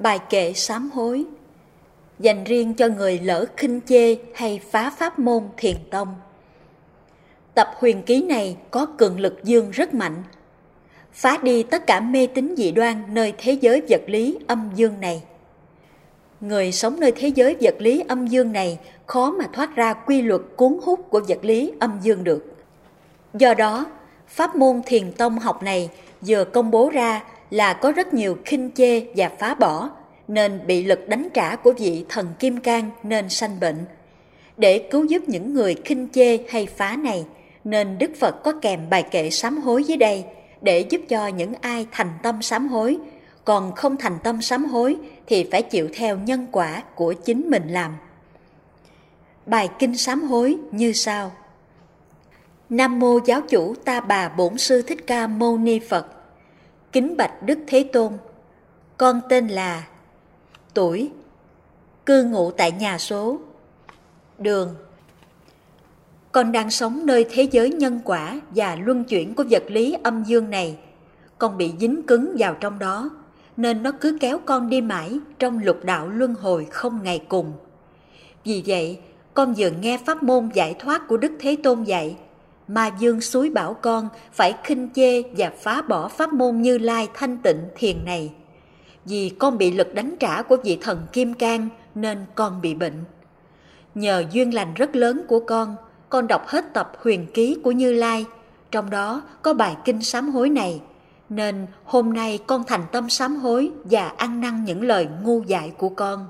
Bài kệ sám hối. Dành riêng cho người lỡ khinh chê hay phá pháp môn thiền tông. Tập huyền ký này có cường lực dương rất mạnh. Phá đi tất cả mê tín dị đoan nơi thế giới vật lý âm dương này. Người sống nơi thế giới vật lý âm dương này khó mà thoát ra quy luật cuốn hút của vật lý âm dương được. Do đó, pháp môn thiền tông học này vừa công bố ra là có rất nhiều khinh chê và phá bỏ, nên bị lực đánh trả của vị thần kim cang nên sanh bệnh. Để cứu giúp những người khinh chê hay phá này, nên Đức Phật có kèm bài kệ sám hối dưới đây để giúp cho những ai thành tâm sám hối, còn không thành tâm sám hối thì phải chịu theo nhân quả của chính mình làm. Bài kinh sám hối như sau. Nam mô giáo chủ ta bà bổn sư thích ca mâu ni Phật. Kính bạch Đức Thế Tôn. Con tên là tuổi, cư ngụ tại nhà số đường. Con đang sống nơi thế giới nhân quả và luân chuyển của vật lý âm dương này. Con bị dính cứng vào trong đó, nên nó cứ kéo con đi mãi trong lục đạo luân hồi không ngày cùng. Vì vậy, con vừa nghe pháp môn giải thoát của đức thế tôn dạy ma dương suối bảo con phải khinh chê và phá bỏ pháp môn như lai thanh tịnh thiền này vì con bị lực đánh trả của vị thần Kim Cang nên con bị bệnh. Nhờ duyên lành rất lớn của con, con đọc hết tập huyền ký của Như Lai, trong đó có bài kinh sám hối này, nên hôm nay con thành tâm sám hối và ăn năn những lời ngu dại của con.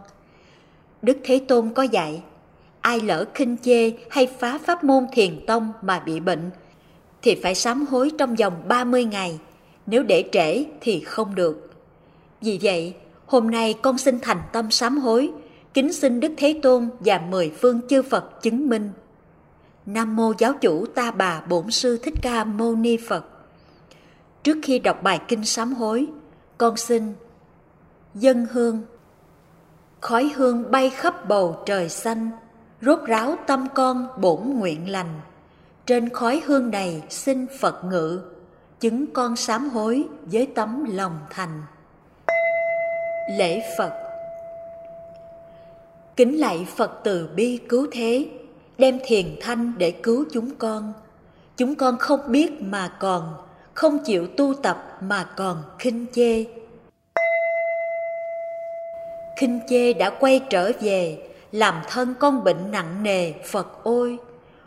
Đức Thế Tôn có dạy, ai lỡ khinh chê hay phá pháp môn thiền tông mà bị bệnh, thì phải sám hối trong vòng 30 ngày, nếu để trễ thì không được. Vì vậy, hôm nay con xin thành tâm sám hối, kính xin Đức Thế Tôn và mười phương chư Phật chứng minh. Nam mô giáo chủ ta bà bổn sư Thích Ca Mâu Ni Phật. Trước khi đọc bài kinh sám hối, con xin dân hương. Khói hương bay khắp bầu trời xanh, rốt ráo tâm con bổn nguyện lành. Trên khói hương này xin Phật ngự, chứng con sám hối với tấm lòng thành. Lễ Phật Kính lạy Phật từ bi cứu thế, đem thiền thanh để cứu chúng con. Chúng con không biết mà còn, không chịu tu tập mà còn khinh chê. Khinh chê đã quay trở về, làm thân con bệnh nặng nề, Phật ôi!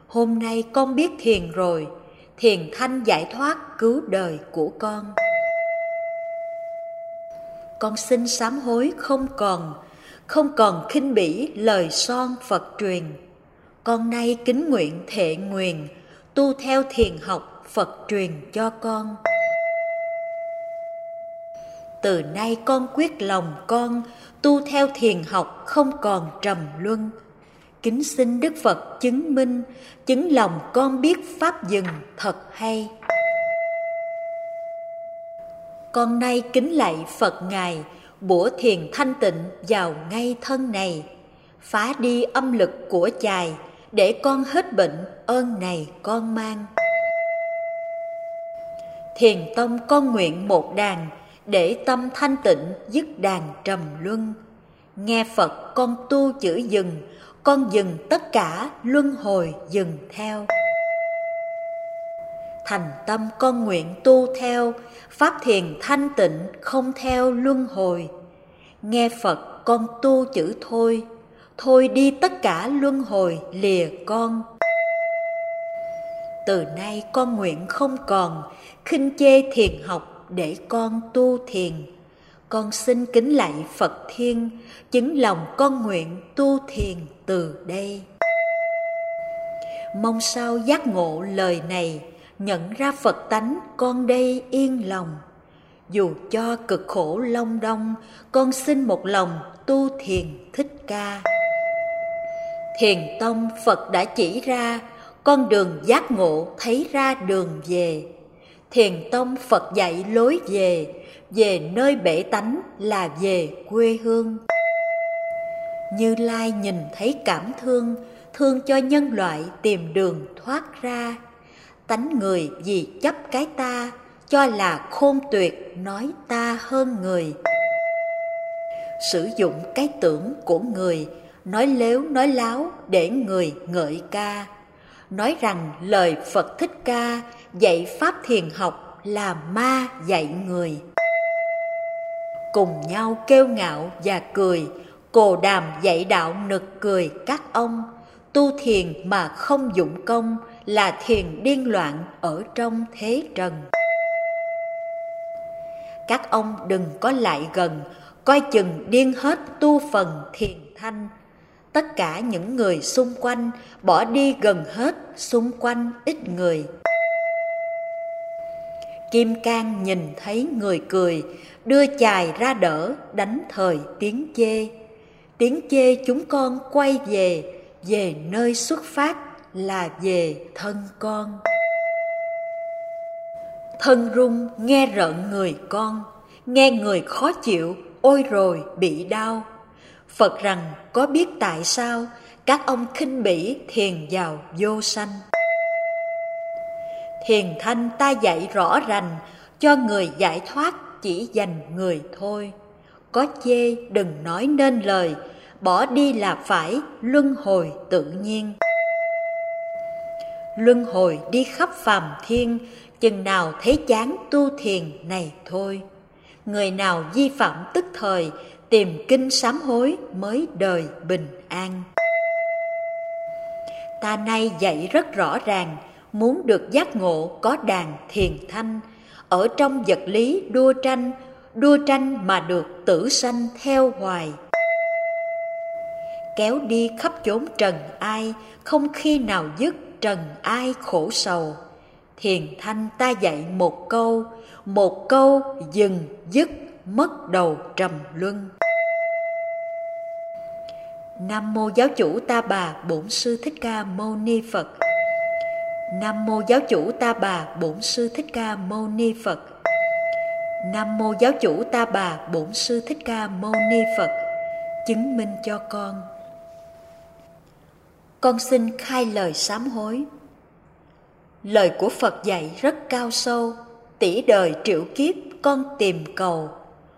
Hôm nay con biết thiền rồi, thiền thanh giải thoát cứu đời của con. Con xin sám hối không còn không còn khinh bỉ lời son phật truyền. Con nay kính nguyện thệ nguyền tu theo thiền học phật truyền cho con từ nay con quyết lòng con tu theo thiền học không còn trầm luân. Kính xin đức phật chứng minh chứng lòng con biết pháp dừng thật hay. Con nay kính lạy Phật Ngài, bủa thiền thanh tịnh vào ngay thân này, phá đi âm lực của chài, để con hết bệnh ơn này con mang. Thiền tông con nguyện một đàn, để tâm thanh tịnh dứt đàn trầm luân. Nghe Phật con tu chữ dừng, con dừng tất cả luân hồi dừng theo. Thành tâm con nguyện tu theo pháp thiền thanh tịnh không theo luân hồi. Nghe phật con tu chữ thôi thôi đi tất cả luân hồi lìa con. Từ nay con nguyện không còn khinh chê thiền học để con tu thiền con xin kính lạy phật thiên chứng lòng con nguyện tu thiền từ đây mong sao giác ngộ lời này nhận ra Phật tánh con đây yên lòng. Dù cho cực khổ long đong, con xin một lòng tu thiền thích ca. Thiền tông Phật đã chỉ ra, con đường giác ngộ thấy ra đường về. Thiền tông Phật dạy lối về, về nơi bể tánh là về quê hương. Như Lai nhìn thấy cảm thương, thương cho nhân loại tìm đường thoát ra. Tánh người vì chấp cái ta cho là khôn tuyệt nói ta hơn người. Sử dụng cái tưởng của người nói lếu nói láo để người ngợi ca. Nói rằng lời phật thích ca dạy pháp thiền học là ma dạy người. Cùng nhau kêu ngạo và cười, cồ đàm dạy đạo nực cười các ông. Tu thiền mà không dụng công là thiền điên loạn ở trong thế trần. Các ông đừng có lại gần, coi chừng điên hết tu phần thiền thanh. Tất cả những người xung quanh bỏ đi gần hết xung quanh ít người kim cang nhìn thấy người cười, đưa chài ra đỡ, đánh thời tiếng chê. Tiếng chê chúng con quay về về nơi xuất phát là về thân con. Thân rung nghe rợn người con, nghe người khó chịu, ôi rồi bị đau. Phật rằng, có biết tại sao các ông khinh bỉ thiền vào vô sanh? Thiền thanh ta dạy rõ rành, cho người giải thoát chỉ dành người thôi. Có chê đừng nói nên lời, bỏ đi là phải luân hồi tự nhiên. Luân hồi đi khắp phàm thiên, chừng nào thấy chán tu thiền này thôi. Người nào vi phạm tức thời, tìm kinh sám hối mới đời bình an. Ta nay dạy rất rõ ràng muốn được giác ngộ có đàn thiền thanh. Ở trong vật lý đua tranh đua tranh mà được tử sanh theo hoài. Kéo đi khắp chốn trần ai, không khi nào dứt trần ai khổ sầu. Thiền thanh ta dạy một câu một câu dừng dứt mất đầu trầm luân. Nam mô giáo chủ ta bà bổn sư thích ca mâu ni phật nam mô giáo chủ ta bà bổn sư thích ca mâu ni phật. Nam mô giáo chủ ta bà bổn sư thích ca mâu ni phật. Chứng minh cho con. Con xin khai lời sám hối. Lời của phật dạy rất cao sâu. Tỷ đời triệu kiếp, con tìm cầu.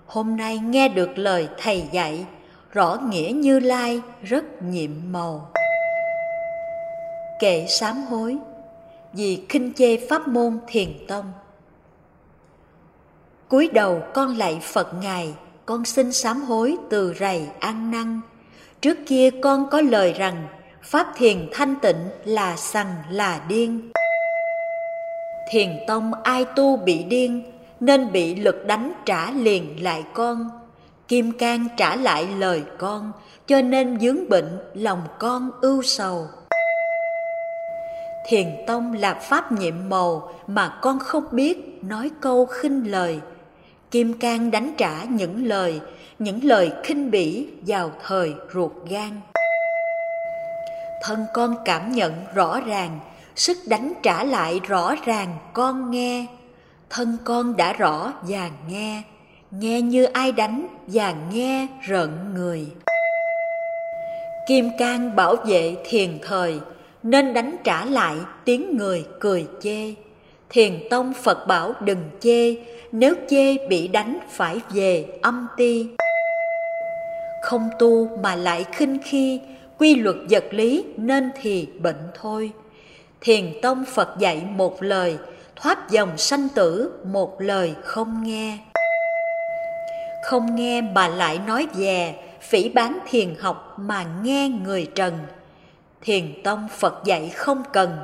Hôm nay nghe được lời thầy dạy, rõ nghĩa như lai rất nhiệm màu. Kệ sám hối vì khinh chê pháp môn thiền tông. Cúi đầu con lạy phật ngài, con xin sám hối từ rầy ăn năn trước kia con có lời rằng, pháp thiền thanh tịnh là sằng là điên. Thiền tông ai tu bị điên, nên bị lực đánh trả liền lại con. Kim cang trả lại lời con, cho nên dướng bệnh lòng con ưu sầu thiền tông là pháp nhiệm màu mà con không biết nói câu khinh lời. Kim cang đánh trả những lời những lời khinh bỉ vào thời ruột gan. Thân con cảm nhận rõ ràng, sức đánh trả lại rõ ràng con nghe. Thân con đã rõ và nghe nghe như ai đánh và nghe rợn người. Kim cang bảo vệ thiền thời nên đánh trả lại tiếng người cười chê. Thiền tông phật bảo đừng chê, nếu chê bị đánh phải về âm ti. Không tu mà lại khinh khi, quy luật vật lý nên thì bệnh thôi. Thiền tông phật dạy một lời, thoát dòng sanh tử một lời không nghe. Không nghe mà lại nói về phỉ bán thiền học mà nghe người trần thiền tông phật dạy không cần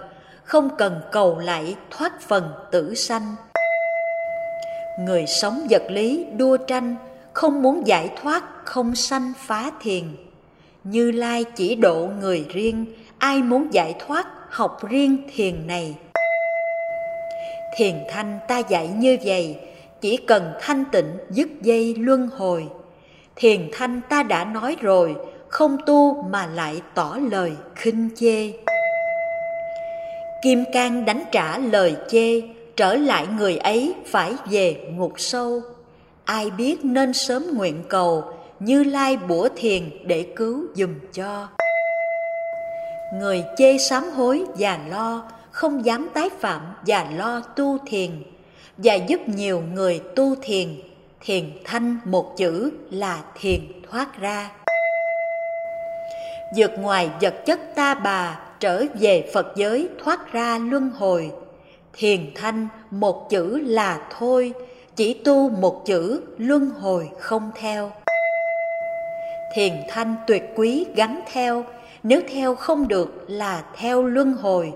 không cần cầu lại thoát phần tử sanh. Người sống vật lý đua tranh, không muốn giải thoát, không sanh phá thiền. Như lai chỉ độ người riêng, ai muốn giải thoát, học riêng thiền này. Thiền thanh ta dạy như vậy, chỉ cần thanh tịnh dứt dây luân hồi. Thiền thanh ta đã nói rồi không tu mà lại tỏ lời khinh chê. Kim cang đánh trả lời chê, trở lại người ấy phải về ngục sâu. Ai biết nên sớm nguyện cầu, như lai bủa thiền để cứu dùm cho. Người chê sám hối và lo, không dám tái phạm và lo tu thiền. Và giúp nhiều người tu thiền thiền thanh một chữ là thiền thoát ra vượt ngoài vật chất ta bà, trở về phật giới, thoát ra luân hồi. Thiền thanh một chữ là thôi, chỉ tu một chữ luân hồi không theo. Thiền thanh tuyệt quý gắn theo, nếu theo không được là theo luân hồi.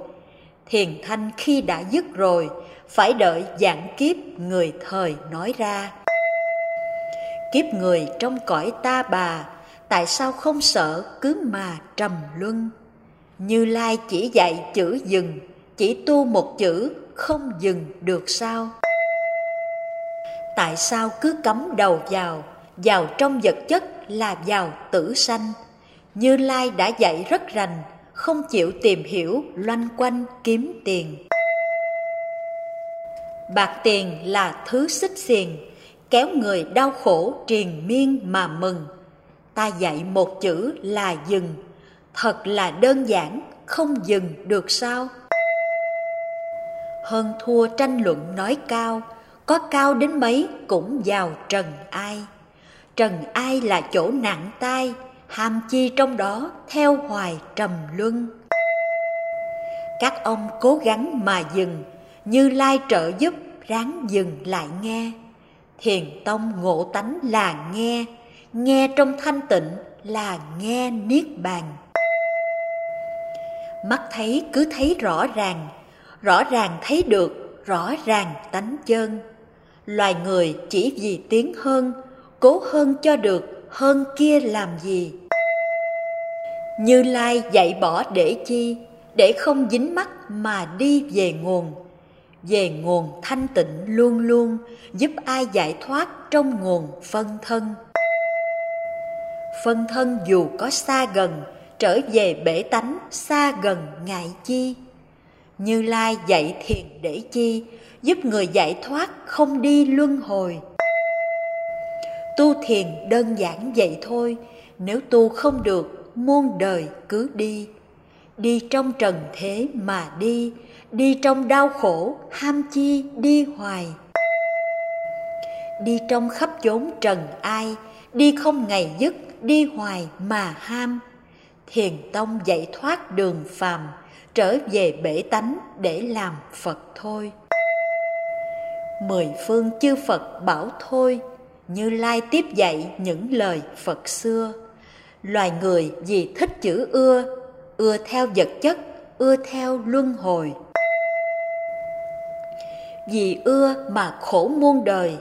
Thiền thanh khi đã dứt rồi, phải đợi giảng kiếp người thời nói ra. Kiếp người trong cõi ta bà tại sao không sợ, cứ mà trầm luân? Như lai chỉ dạy chữ dừng, chỉ tu một chữ, không dừng được sao? Tại sao cứ cắm đầu vào vào trong vật chất là vào tử sanh? Như lai đã dạy rất rành, không chịu tìm hiểu, loanh quanh kiếm tiền. Bạc tiền là thứ xích xiềng, kéo người đau khổ triền miên mà mừng ta dạy một chữ là dừng. Thật là đơn giản, không dừng được sao? Hơn thua tranh luận nói cao, có cao đến mấy cũng vào trần ai. Trần ai là chỗ nặng tai, ham chi trong đó theo hoài trầm luân. Các ông cố gắng mà dừng, như lai trợ giúp, ráng dừng lại nghe. Thiền tông ngộ tánh là nghe nghe trong thanh tịnh là nghe niết bàn. Mắt thấy cứ thấy rõ ràng rõ ràng thấy được, rõ ràng tánh chân. Loài người chỉ vì tiến hơn, cố hơn cho được, hơn kia làm gì? Như lai dạy bỏ để chi, để không dính mắt mà đi về nguồn. Về nguồn thanh tịnh luôn luôn, giúp ai giải thoát trong nguồn phân thân phân thân dù có xa gần, trở về bể tánh xa gần ngại chi. Như lai dạy thiền để chi, giúp người giải thoát không đi luân hồi. Tu thiền đơn giản vậy thôi, nếu tu không được, muôn đời cứ đi. Đi trong trần thế mà đi đi trong đau khổ, ham chi, đi hoài. Đi trong khắp chốn trần ai, đi không ngày dứt đi hoài mà ham. Thiền tông dạy thoát đường phàm, trở về bể tánh để làm phật thôi. Mười phương chư phật bảo thôi, như lai tiếp dạy những lời phật xưa. Loài người vì thích chữ ưa ưa theo vật chất, ưa theo luân hồi. Vì ưa mà khổ muôn đời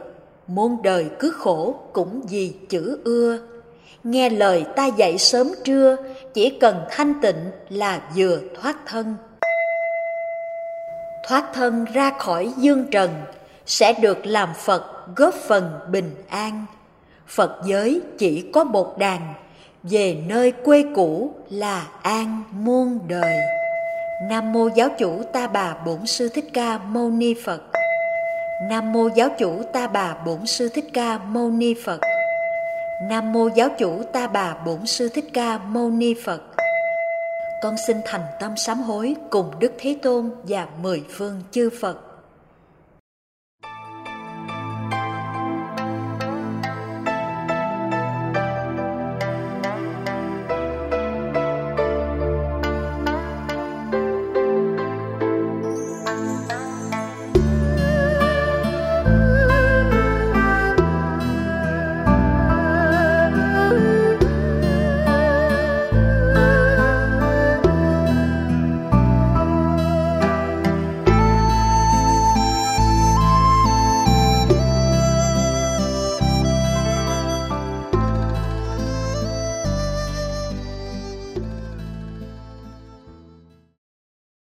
muôn đời cứ khổ cũng vì chữ ưa nghe lời ta dạy sớm trưa, chỉ cần thanh tịnh là vừa thoát thân. Thoát thân ra khỏi dương trần sẽ được làm phật góp phần bình an. Phật giới chỉ có một đàn, về nơi quê cũ là an muôn đời. Nam mô giáo chủ ta bà bổn sư thích ca mâu ni phật. Nam mô giáo chủ ta bà bổn sư thích ca mâu ni phật nam mô giáo chủ ta bà bổn sư thích ca mâu ni phật. Con xin thành tâm sám hối cùng đức thế tôn và mười phương chư phật.